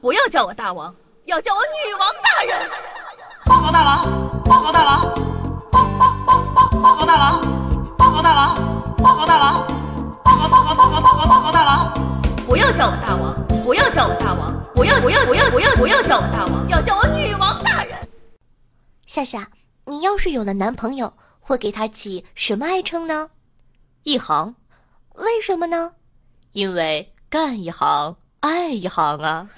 不要叫我大王，要叫我女王大人。报告大王，报告大王，报报报报报告大王，报告大王，报告大王，报告报告报告报告报告大王。不要叫我大王，不要叫我大王，不要不要不要不要不要叫我大王，要叫我女王大人。夏夏，你要是有了男朋友，会给他起什么爱称呢？一行，为什么呢？因为干一行爱一行啊。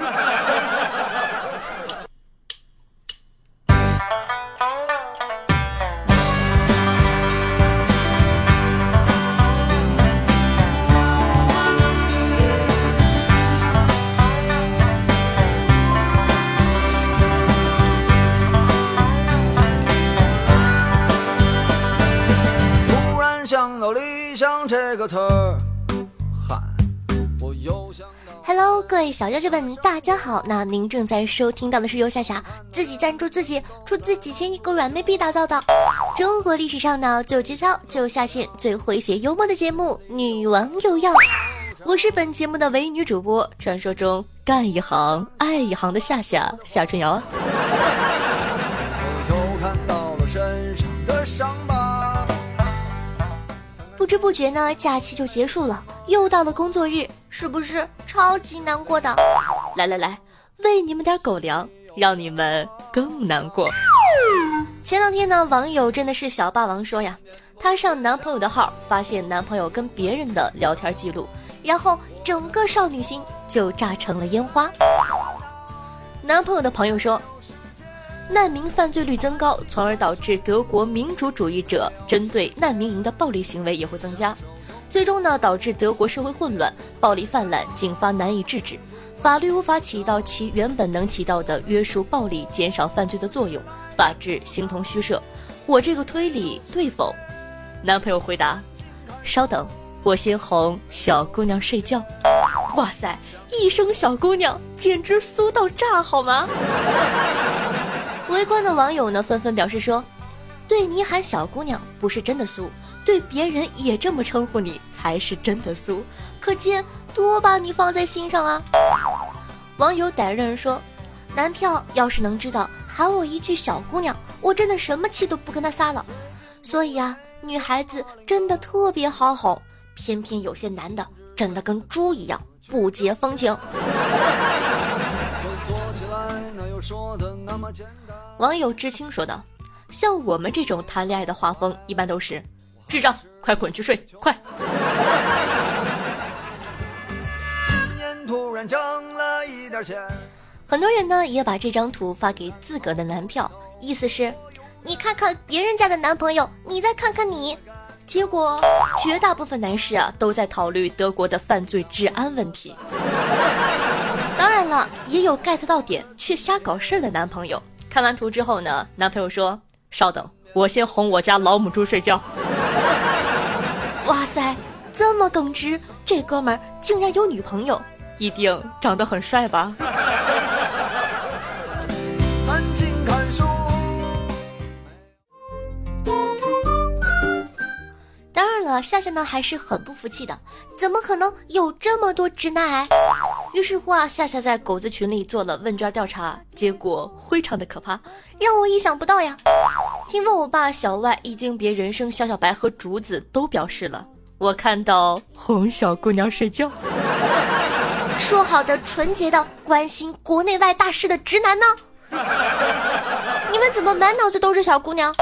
想到理想这个词儿，喊，我又想到。Hello，各位小妖精们，大家好。那您正在收听到的是由夏夏自己赞助自己出资几千亿个软妹币打造的中国历史上呢最节操、最下限、最诙谐幽默的节目《女王有药》。我是本节目的唯一女主播，传说中干一行爱一行的夏夏夏春瑶啊。知不觉呢，假期就结束了，又到了工作日，是不是超级难过的？来来来，喂你们点狗粮，让你们更难过。前两天呢，网友真的是小霸王说呀，她上男朋友的号，发现男朋友跟别人的聊天记录，然后整个少女心就炸成了烟花。男朋友的朋友说，难民犯罪率增高，从而导致德国民主主义者针对难民营的暴力行为也会增加，最终呢导致德国社会混乱，暴力泛滥，警方难以制止，法律无法起到其原本能起到的约束暴力、减少犯罪的作用，法治形同虚设。我这个推理对否？男朋友回答：稍等，我先哄小姑娘睡觉。哇塞，一声小姑娘简直酥到炸，好吗？围观的网友呢纷纷表示说：“对你喊小姑娘不是真的俗，对别人也这么称呼你才是真的俗，可见多把你放在心上啊。”网友歹人说：“男票要是能知道喊我一句小姑娘，我真的什么气都不跟他撒了。所以啊，女孩子真的特别好哄，偏偏有些男的真的跟猪一样不解风情。”说的那么简单网友知青说道：“像我们这种谈恋爱的画风，一般都是智障，快滚去睡，快！今年突然挣了一点钱，很多人呢也把这张图发给自个的男票，意思是，你看看别人家的男朋友，你再看看你。结果，绝大部分男士啊都在考虑德国的犯罪治安问题。当然了，也有 get 到点却瞎搞事儿的男朋友。看完图之后呢，男朋友说：“稍等，我先哄我家老母猪睡觉。哇塞，这么耿直，这哥们儿竟然有女朋友。一定长得很帅吧？夏夏呢还是很不服气的，怎么可能有这么多直男癌？于是乎啊，夏夏在狗子群里做了问卷调查，结果非常的可怕，让我意想不到呀。听说我爸小外一经别人生小小白和竹子都表示了，我看到哄小姑娘睡觉。说好的纯洁的关心国内外大事的直男呢？你们怎么满脑子都是小姑娘？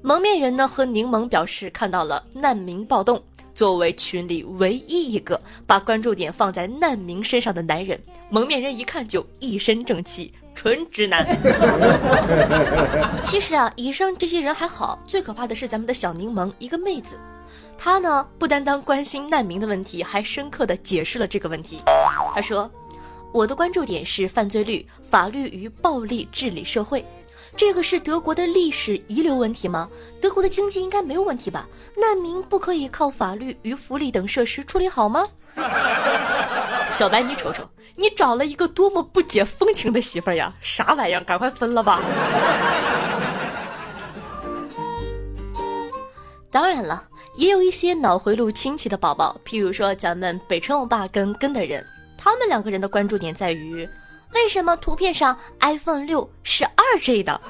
蒙面人呢和柠檬表示看到了难民暴动，作为群里唯一一个把关注点放在难民身上的男人，蒙面人一看就一身正气，纯直男。其实啊，以上这些人还好，最可怕的是咱们的小柠檬，一个妹子。她呢，不单单关心难民的问题，还深刻的解释了这个问题。她说：“我的关注点是犯罪率、法律与暴力治理社会。这个是德国的历史遗留问题吗？德国的经济应该没有问题吧？难民不可以靠法律与福利等设施处理好吗？” 小白，你瞅瞅，你找了一个多么不解风情的媳妇儿呀！啥玩意儿？赶快分了吧！当然了，也有一些脑回路清奇的宝宝，譬如说咱们北辰欧巴跟跟的人，他们两个人的关注点在于为什么图片上 iPhone 六是二 G 的？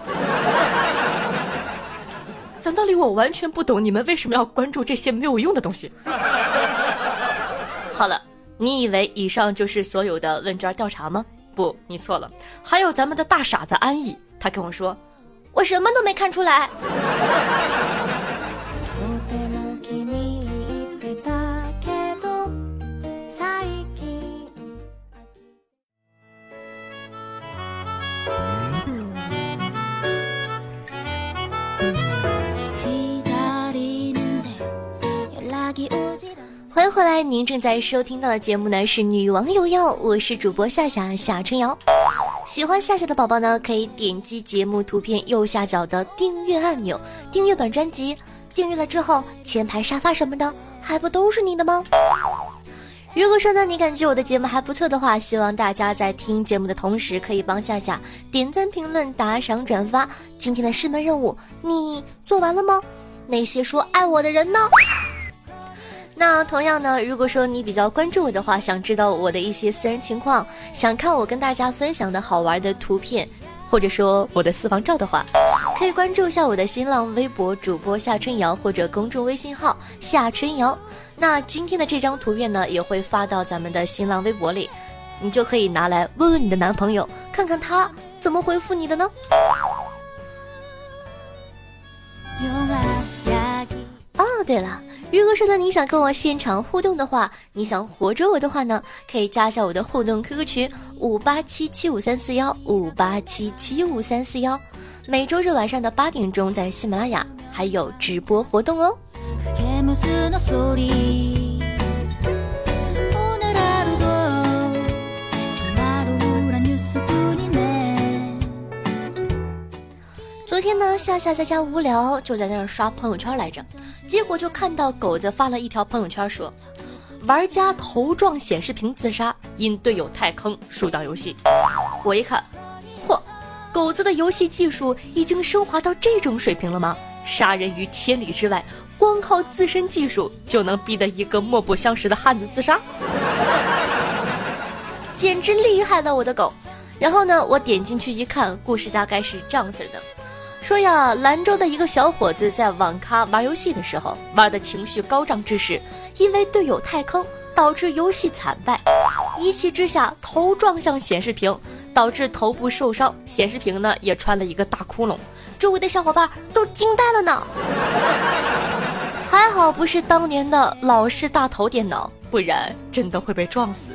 讲道理，我完全不懂你们为什么要关注这些没有用的东西。好了，你以为以上就是所有的问卷调查吗？不，你错了，还有咱们的大傻子安逸，他跟我说，我什么都没看出来。回来，您正在收听到的节目呢是《女王有药》，我是主播夏夏夏春瑶。喜欢夏夏的宝宝呢，可以点击节目图片右下角的订阅按钮，订阅本专辑。订阅了之后，前排沙发什么的还不都是你的吗？如果说呢，你感觉我的节目还不错的话，希望大家在听节目的同时，可以帮夏夏点赞、评论、打赏、转发。今天的师门任务你做完了吗？那些说爱我的人呢？那同样呢，如果说你比较关注我的话，想知道我的一些私人情况，想看我跟大家分享的好玩的图片，或者说我的私房照的话，可以关注一下我的新浪微博主播夏春瑶或者公众微信号夏春瑶。那今天的这张图片呢，也会发到咱们的新浪微博里，你就可以拿来问问你的男朋友，看看他怎么回复你的呢？哦，对了。如果说呢，你想跟我现场互动的话，你想活捉我的话呢，可以加一下我的互动 QQ 群五八七七五三四幺五八七七五三四幺，每周日晚上的八点钟在喜马拉雅还有直播活动哦。天呢，夏夏在家无聊，就在那儿刷朋友圈来着，结果就看到狗子发了一条朋友圈，说玩家头撞显示屏自杀，因队友太坑，输掉游戏。我一看，嚯，狗子的游戏技术已经升华到这种水平了吗？杀人于千里之外，光靠自身技术就能逼得一个莫不相识的汉子自杀，简直厉害了，我的狗！然后呢，我点进去一看，故事大概是这样子的。说呀，兰州的一个小伙子在网咖玩游戏的时候，玩的情绪高涨之时，因为队友太坑，导致游戏惨败，一气之下头撞向显示屏，导致头部受伤，显示屏呢也穿了一个大窟窿，周围的小伙伴都惊呆了呢。还好不是当年的老式大头电脑，不然真的会被撞死。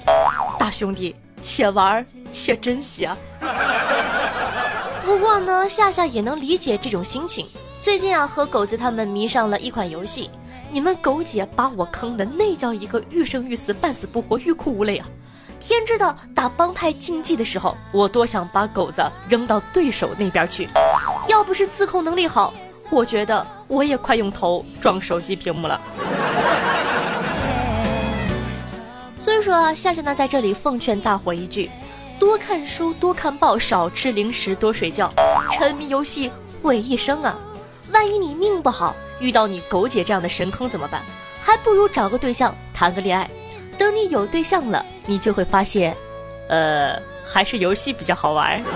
大兄弟，且玩且珍惜啊！不过呢，夏夏也能理解这种心情。最近啊，和狗子他们迷上了一款游戏，你们狗姐把我坑的那叫一个欲生欲死、半死不活、欲哭无泪啊！天知道打帮派竞技的时候，我多想把狗子扔到对手那边去。要不是自控能力好，我觉得我也快用头撞手机屏幕了。所以说啊，夏夏呢在这里奉劝大伙一句。多看书，多看报，少吃零食，多睡觉。沉迷游戏毁一生啊！万一你命不好，遇到你狗姐这样的神坑怎么办？还不如找个对象谈个恋爱。等你有对象了，你就会发现，呃，还是游戏比较好玩。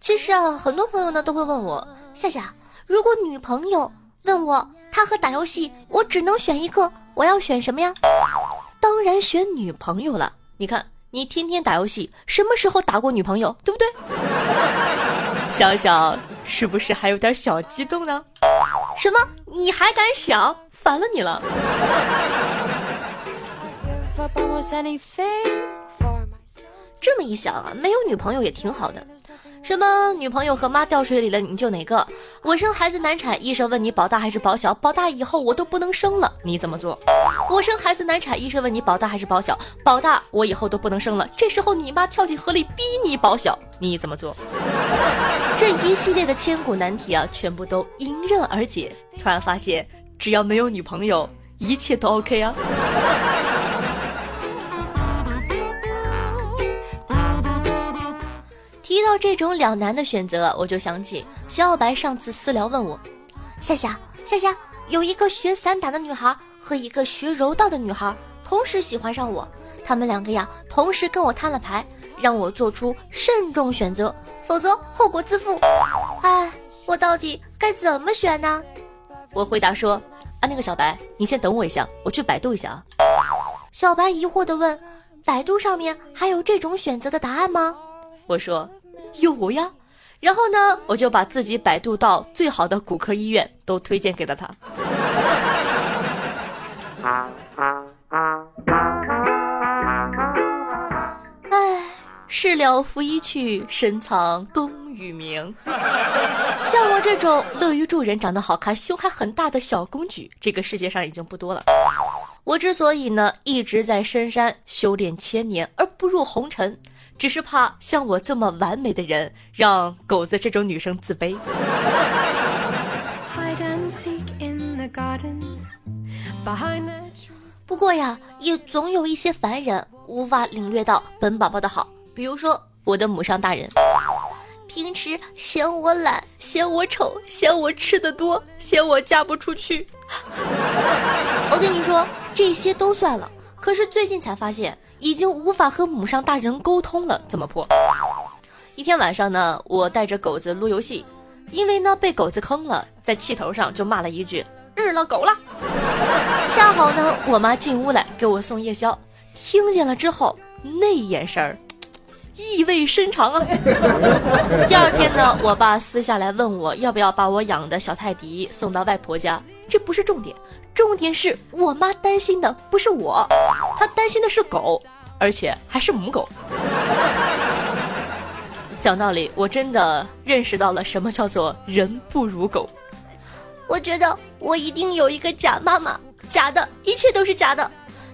其实啊，很多朋友呢都会问我，夏夏，如果女朋友问我，他和打游戏，我只能选一个。我要选什么呀？当然选女朋友了。你看，你天天打游戏，什么时候打过女朋友？对不对？想想是不是还有点小激动呢？什么？你还敢想？烦了你了！这么一想啊，没有女朋友也挺好的。什么女朋友和妈掉水里了，你救哪个？我生孩子难产，医生问你保大还是保小？保大以后我都不能生了，你怎么做？我生孩子难产，医生问你保大还是保小？保大我以后都不能生了，这时候你妈跳进河里逼你保小，你怎么做？这一系列的千古难题啊，全部都迎刃而解。突然发现，只要没有女朋友，一切都 OK 啊。提到这种两难的选择，我就想起小白上次私聊问我：“夏夏，夏夏，有一个学散打的女孩和一个学柔道的女孩，同时喜欢上我。他们两个呀，同时跟我摊了牌，让我做出慎重选择，否则后果自负。哎，我到底该怎么选呢？我回答说：“啊，那个小白，你先等我一下，我去百度一下啊。”小白疑惑地问：“百度上面还有这种选择的答案吗？”我说：“有呀。”然后呢，我就把自己百度到最好的骨科医院都推荐给了他。事了拂衣去，深藏功与名。像我这种乐于助人、长得好看、胸还很大的小公举，这个世界上已经不多了。我之所以呢一直在深山修炼千年而不入红尘，只是怕像我这么完美的人让狗子这种女生自卑。不过呀，也总有一些凡人无法领略到本宝宝的好。比如说，我的母上大人，平时嫌我懒，嫌我丑，嫌我吃的多，嫌我嫁不出去。我跟你说，这些都算了。可是最近才发现，已经无法和母上大人沟通了，怎么破？一天晚上呢，我带着狗子撸游戏，因为呢被狗子坑了，在气头上就骂了一句“日了狗了”。恰好呢，我妈进屋来给我送夜宵，听见了之后，那眼神儿。意味深长啊！第二天呢，我爸私下来问我要不要把我养的小泰迪送到外婆家。这不是重点，重点是我妈担心的不是我，她担心的是狗，而且还是母狗。讲道理，我真的认识到了什么叫做人不如狗。我觉得我一定有一个假妈妈，假的，一切都是假的。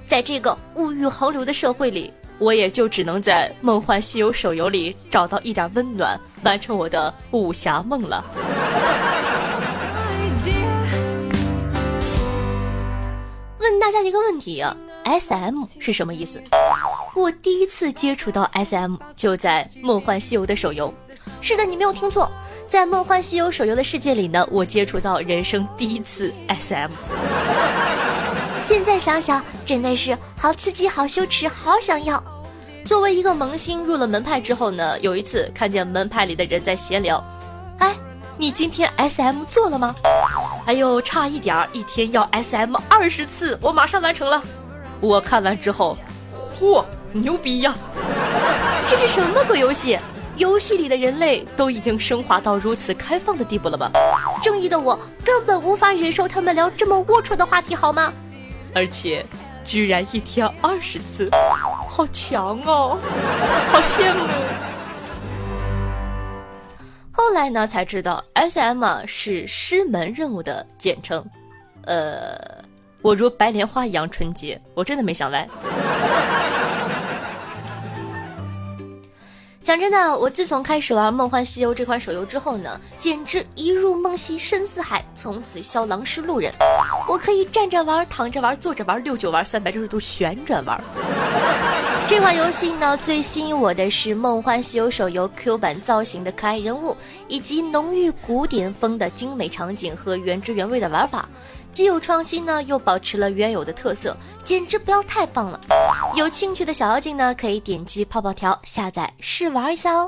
在这个物欲横流的社会里。我也就只能在《梦幻西游》手游里找到一点温暖，完成我的武侠梦了。问大家一个问题啊，S M 是什么意思？我第一次接触到 S M 就在《梦幻西游》的手游。是的，你没有听错，在《梦幻西游》手游的世界里呢，我接触到人生第一次 S M。现在想想，真的是好刺激、好羞耻、好想要。作为一个萌新，入了门派之后呢，有一次看见门派里的人在闲聊，哎，你今天 S M 做了吗？哎呦，差一点儿，一天要 S M 二十次，我马上完成了。我看完之后，嚯，牛逼呀！这是什么鬼游戏？游戏里的人类都已经升华到如此开放的地步了吗？正义的我根本无法忍受他们聊这么龌龊的话题，好吗？而且，居然一天二十次，好强哦，好羡慕。后来呢，才知道 S M 是师门任务的简称。呃，我如白莲花一样纯洁，我真的没想歪。讲真的，我自从开始玩《梦幻西游》这款手游之后呢，简直一入梦溪深似海，从此萧郎是路人。我可以站着玩、躺着玩、坐着玩、六九玩、三百六十度旋转玩。这款游戏呢，最吸引我的是《梦幻西游》手游 Q 版造型的可爱人物，以及浓郁古典风的精美场景和原汁原味的玩法。既有创新呢，又保持了原有的特色，简直不要太棒了！有兴趣的小妖精呢，可以点击泡泡条下载试玩一下哦。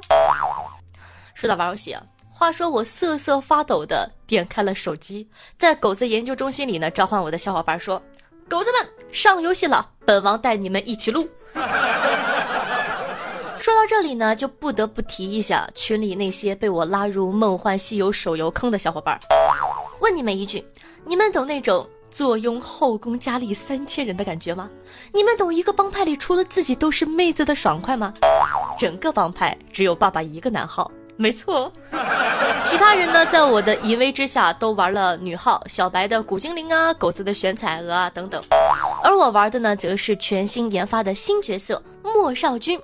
说到玩游戏啊，话说我瑟瑟发抖的点开了手机，在狗子研究中心里呢，召唤我的小伙伴说：“狗子们上游戏了，本王带你们一起撸。” 说到这里呢，就不得不提一下群里那些被我拉入《梦幻西游》手游坑的小伙伴。问你们一句，你们懂那种坐拥后宫佳丽三千人的感觉吗？你们懂一个帮派里除了自己都是妹子的爽快吗？整个帮派只有爸爸一个男号，没错。其他人呢，在我的淫威之下都玩了女号，小白的古精灵啊，狗子的玄彩娥啊等等。而我玩的呢，则是全新研发的新角色莫少君。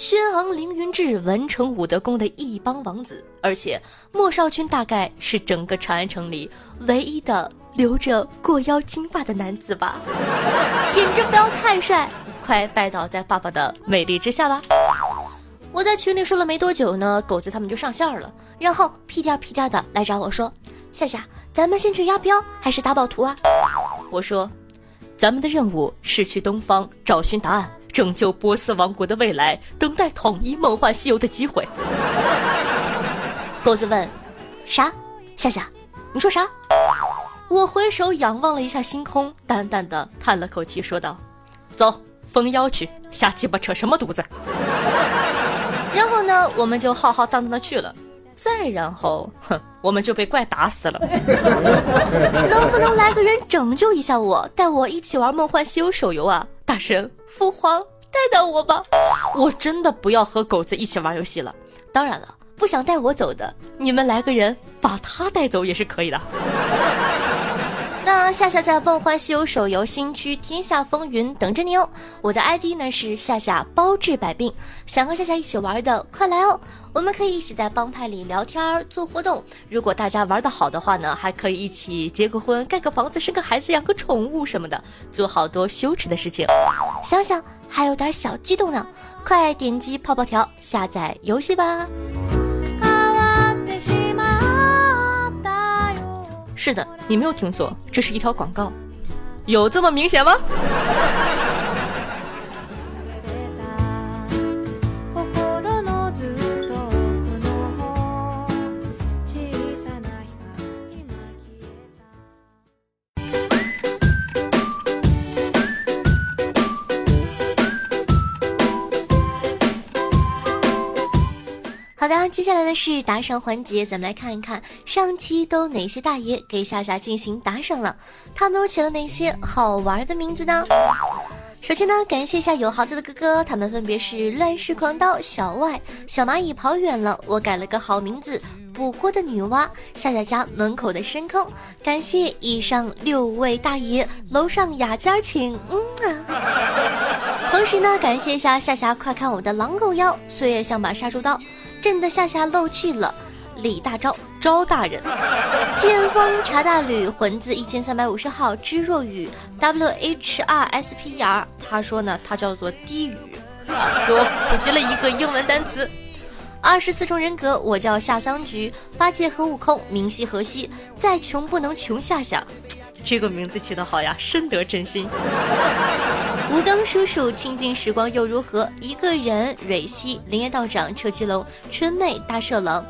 轩昂凌云志，文成武德宫的一帮王子，而且莫少君大概是整个长安城里唯一的留着过腰金发的男子吧，简直不要太帅！快拜倒在爸爸的美丽之下吧！我在群里说了没多久呢，狗子他们就上线了，然后屁颠屁颠的来找我说：“夏夏，咱们先去押镖还是打宝图啊？”我说。咱们的任务是去东方找寻答案，拯救波斯王国的未来，等待统一梦幻西游的机会。狗子问：“啥？夏夏，你说啥？”我回首仰望了一下星空，淡淡的叹了口气，说道：“走，封妖去，瞎鸡巴扯什么犊子？” 然后呢，我们就浩浩荡荡的去了。再然后，哼，我们就被怪打死了。能不能来个人拯救一下我，带我一起玩《梦幻西游》手游啊？大神，父皇，带带我吧！我真的不要和狗子一起玩游戏了。当然了，不想带我走的，你们来个人把他带走也是可以的。那夏夏在《梦幻西游》手游新区天下风云等着你哦！我的 ID 呢是夏夏包治百病，想和夏夏一起玩的快来哦！我们可以一起在帮派里聊天做活动，如果大家玩的好的话呢，还可以一起结个婚、盖个房子、生个孩子、养个宠物什么的，做好多羞耻的事情。想想还有点小激动呢，快点击泡泡条下载游戏吧！是的，你没有听错，这是一条广告，有这么明显吗？的，接下来的是打赏环节，咱们来看一看上期都哪些大爷给夏夏进行打赏了，他们又起了哪些好玩的名字呢？首先呢，感谢一下有豪子的哥哥，他们分别是乱世狂刀、小外、小蚂蚁跑远了，我改了个好名字，捕获的女娲，夏夏家门口的深坑。感谢以上六位大爷，楼上雅间请，嗯啊。同时呢，感谢一下夏夏，快看我的狼狗腰，岁月像把杀猪刀。震得夏夏漏气了，李大钊。招大人，剑锋查大吕魂字一千三百五十号知若雨。W H R S P R，他说呢，他叫做低语，给我普及了一个英文单词。二十四重人格，我叫夏桑菊，八戒和悟空，明晰河西，再穷不能穷夏夏，这个名字起得好呀，深得真心。吴刚叔叔，清静时光又如何？一个人，蕊希，林业道长，车七龙，春妹，大色狼，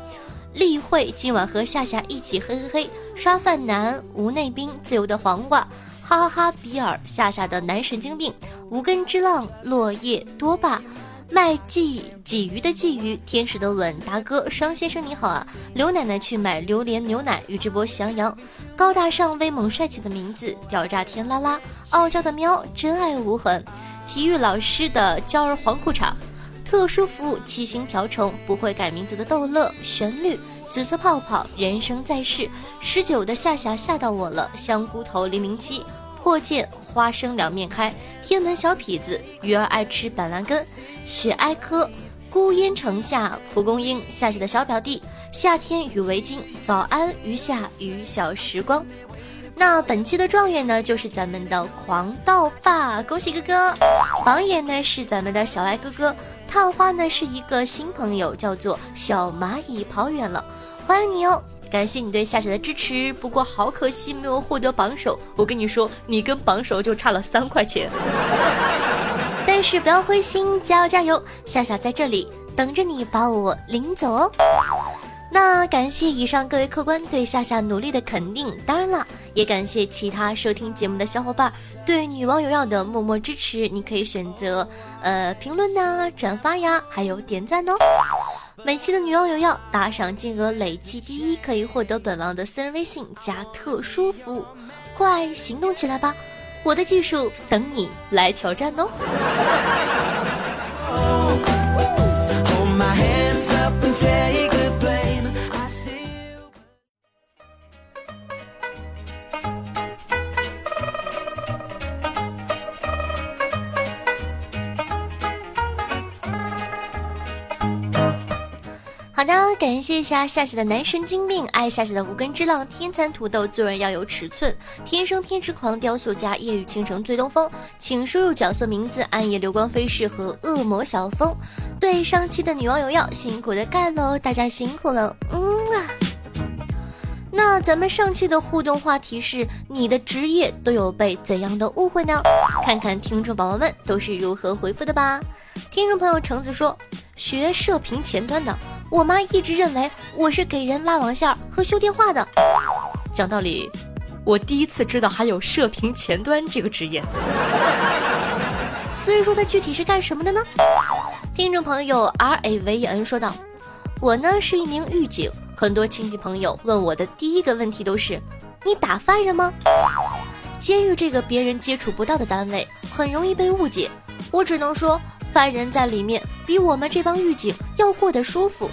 例会，今晚和夏夏一起嘿嘿嘿，刷饭男，吴内兵，自由的黄瓜，哈哈哈，比尔，夏夏的男神经病，无根之浪，落叶多霸。卖鲫鲫鱼的鲫鱼，天使的吻，达哥，双先生你好啊！刘奶奶去买榴莲牛奶，宇智波喜羊，高大上威猛帅气的名字，屌炸天啦啦，傲娇的喵，真爱无痕，体育老师的娇儿黄裤衩，特殊服务七星瓢虫，不会改名字的逗乐，旋律，紫色泡泡，人生在世，十九的夏夏吓到我了，香菇头零零七。破剑花生两面开，天门小痞子鱼儿爱吃板蓝根，雪哀科孤烟城下蒲公英，夏夏的小表弟夏天与围巾，早安余下与小时光。那本期的状元呢，就是咱们的狂盗霸，恭喜哥哥！榜眼呢是咱们的小爱哥哥，探花呢是一个新朋友，叫做小蚂蚁跑远了，欢迎你哦。感谢你对夏夏的支持，不过好可惜没有获得榜首。我跟你说，你跟榜首就差了三块钱。但是不要灰心，加油加油！夏夏在这里等着你把我领走哦。那感谢以上各位客官对夏夏努力的肯定，当然了，也感谢其他收听节目的小伙伴对女王有药的默默支持。你可以选择呃评论呐、转发呀，还有点赞哦。每期的女王有药打赏金额累计第一，可以获得本王的私人微信加特殊服务，快行动起来吧！我的技术等你来挑战哦。好的，感谢一下夏夏的男神经病，爱夏夏的无根之浪，天蚕土豆做人要有尺寸，天生偏执狂雕塑家，夜雨倾城醉东风，请输入角色名字，暗夜流光飞逝和恶魔小风。对上期的女网友要辛苦的干喽，大家辛苦了，嗯啊。那咱们上期的互动话题是：你的职业都有被怎样的误会呢？看看听众宝宝们都是如何回复的吧。听众朋友橙子说，学射频前端的，我妈一直认为我是给人拉网线和修电话的。讲道理，我第一次知道还有射频前端这个职业。所以说，它具体是干什么的呢？听众朋友 R A V E N 说道：“我呢是一名狱警，很多亲戚朋友问我的第一个问题都是：你打犯人吗？监狱这个别人接触不到的单位，很容易被误解。我只能说，犯人在里面比我们这帮狱警要过得舒服。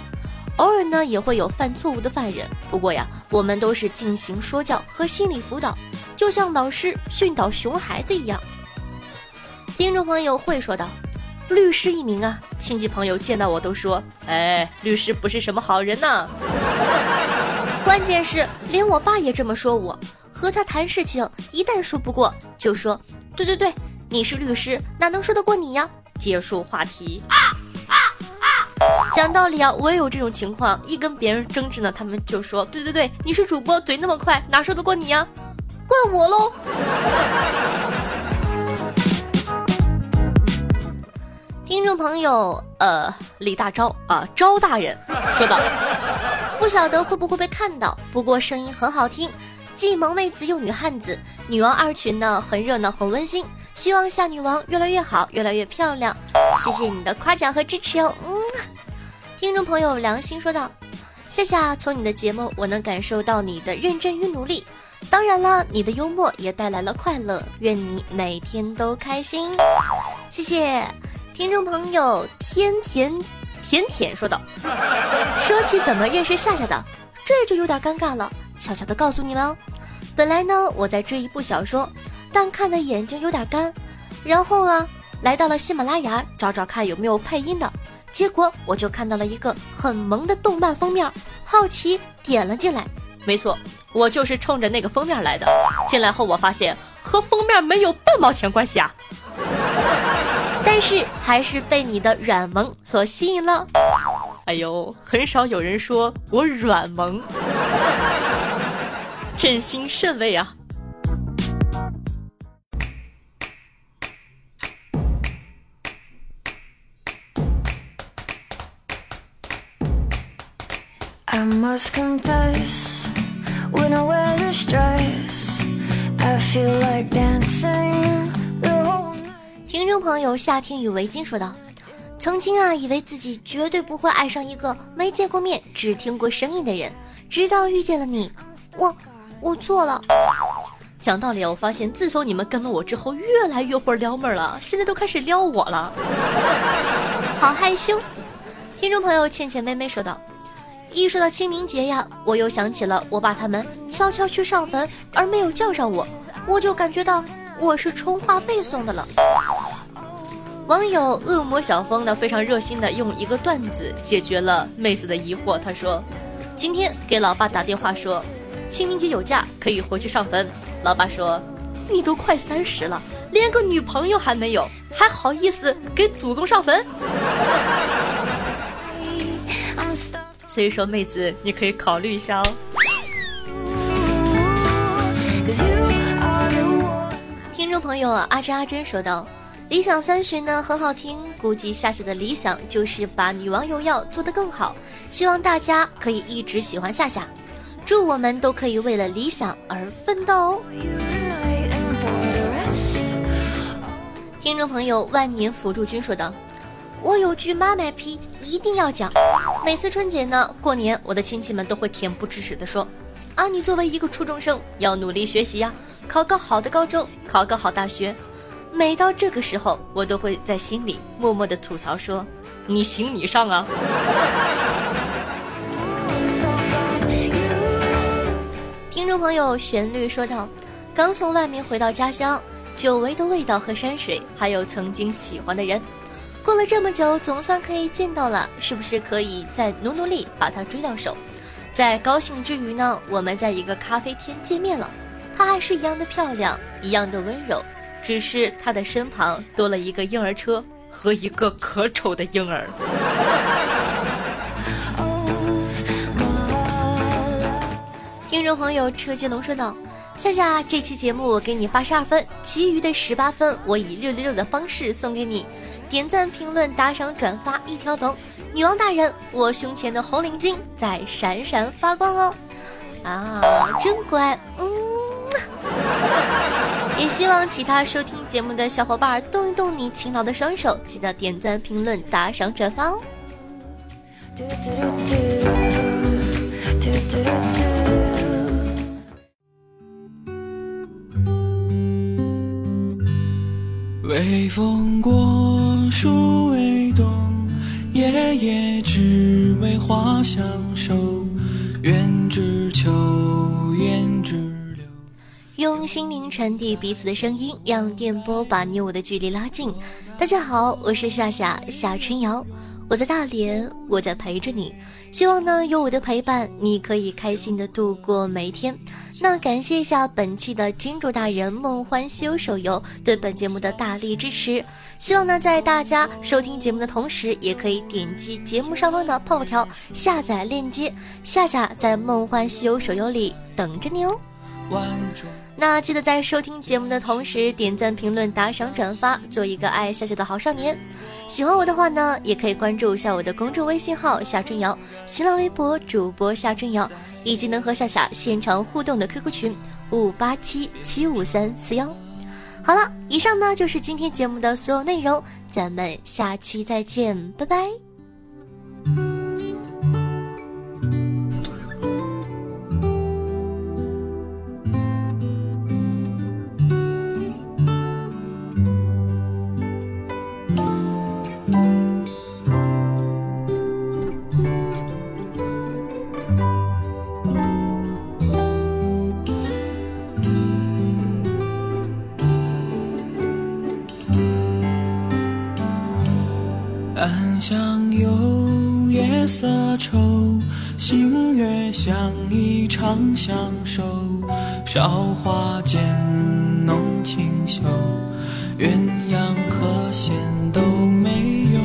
偶尔呢也会有犯错误的犯人，不过呀，我们都是进行说教和心理辅导，就像老师训导熊孩子一样。”听众朋友会说道：“律师一名啊，亲戚朋友见到我都说，哎，律师不是什么好人呐。关键是连我爸也这么说我，和他谈事情，一旦说不过，就说，对对对，你是律师，哪能说得过你呀？结束话题。讲道理啊，我也有这种情况，一跟别人争执呢，他们就说，对对对，你是主播，嘴那么快，哪说得过你呀？怪我喽。”听众朋友，呃，李大钊啊，钊大人说道：“不晓得会不会被看到，不过声音很好听，既萌妹子又女汉子，女王二群呢很热闹很温馨，希望夏女王越来越好，越来越漂亮。谢谢你的夸奖和支持哦。”嗯，听众朋友良心说道：“夏夏，从你的节目我能感受到你的认真与努力，当然了，你的幽默也带来了快乐，愿你每天都开心。谢谢。”听众朋友，天甜甜甜说道：“说起怎么认识夏夏的，这就有点尴尬了。悄悄的告诉你们，本来呢我在追一部小说，但看的眼睛有点干，然后啊来到了喜马拉雅找找看有没有配音的，结果我就看到了一个很萌的动漫封面，好奇点了进来。没错，我就是冲着那个封面来的。进来后我发现和封面没有半毛钱关系啊。”但是还是被你的软萌所吸引了。哎呦，很少有人说我软萌，真心甚慰啊。听众朋友，夏天与围巾说道：“曾经啊，以为自己绝对不会爱上一个没见过面、只听过声音的人，直到遇见了你，我我错了。讲道理，我发现自从你们跟了我之后，越来越会撩妹了，现在都开始撩我了，好害羞。”听众朋友，倩倩妹妹说道：“一说到清明节呀，我又想起了我爸他们悄悄去上坟而没有叫上我，我就感觉到我是充话费送的了。”网友恶魔小峰呢非常热心的用一个段子解决了妹子的疑惑。他说：“今天给老爸打电话说，清明节有假可以回去上坟。”老爸说：“你都快三十了，连个女朋友还没有，还好意思给祖宗上坟？”所以说，妹子你可以考虑一下哦。听众朋友啊，阿珍阿珍说道。理想三旬呢很好听，估计夏夏的理想就是把女王有药做得更好，希望大家可以一直喜欢夏夏，祝我们都可以为了理想而奋斗哦。听众朋友万年辅助君说道：“我有句妈卖批一定要讲，每次春节呢过年，我的亲戚们都会恬不知耻的说，啊你作为一个初中生要努力学习呀，考个好的高中，考个好大学。”每到这个时候，我都会在心里默默的吐槽说：“你行你上啊！”听众朋友，旋律说道：“刚从外面回到家乡，久违的味道和山水，还有曾经喜欢的人，过了这么久，总算可以见到了，是不是可以再努努力把他追到手？在高兴之余呢，我们在一个咖啡厅见面了，她还是一样的漂亮，一样的温柔。”只是他的身旁多了一个婴儿车和一个可丑的婴儿。听众朋友车接龙说道：“夏夏，这期节目给你八十二分，其余的十八分我以六六六的方式送给你。点赞、评论、打赏、转发一条龙。女王大人，我胸前的红领巾在闪闪发光哦！啊，真乖，嗯。也希望其他收听节目的小伙伴动一动你勤劳的双手，记得点赞、评论、打赏、转发哦。”微风过，树未动，夜夜只为花相守。愿只求，愿只留。用心灵传递彼此的声音，让电波把你我的距离拉近。大家好，我是夏夏夏春瑶。我在大连，我在陪着你。希望呢，有我的陪伴，你可以开心的度过每一天。那感谢一下本期的金主大人梦幻西游手游对本节目的大力支持。希望呢，在大家收听节目的同时，也可以点击节目上方的泡泡条下载链接，夏夏在梦幻西游手游里等着你哦。那记得在收听节目的同时点赞、评论、打赏、转发，做一个爱夏夏的好少年。喜欢我的话呢，也可以关注一下我的公众微信号夏春瑶、新浪微博主播夏春瑶，以及能和夏夏现场互动的 QQ 群五八七七五三四幺。好了，以上呢就是今天节目的所有内容，咱们下期再见，拜拜。相守。韶华渐浓清秀，鸳鸯和弦都没有。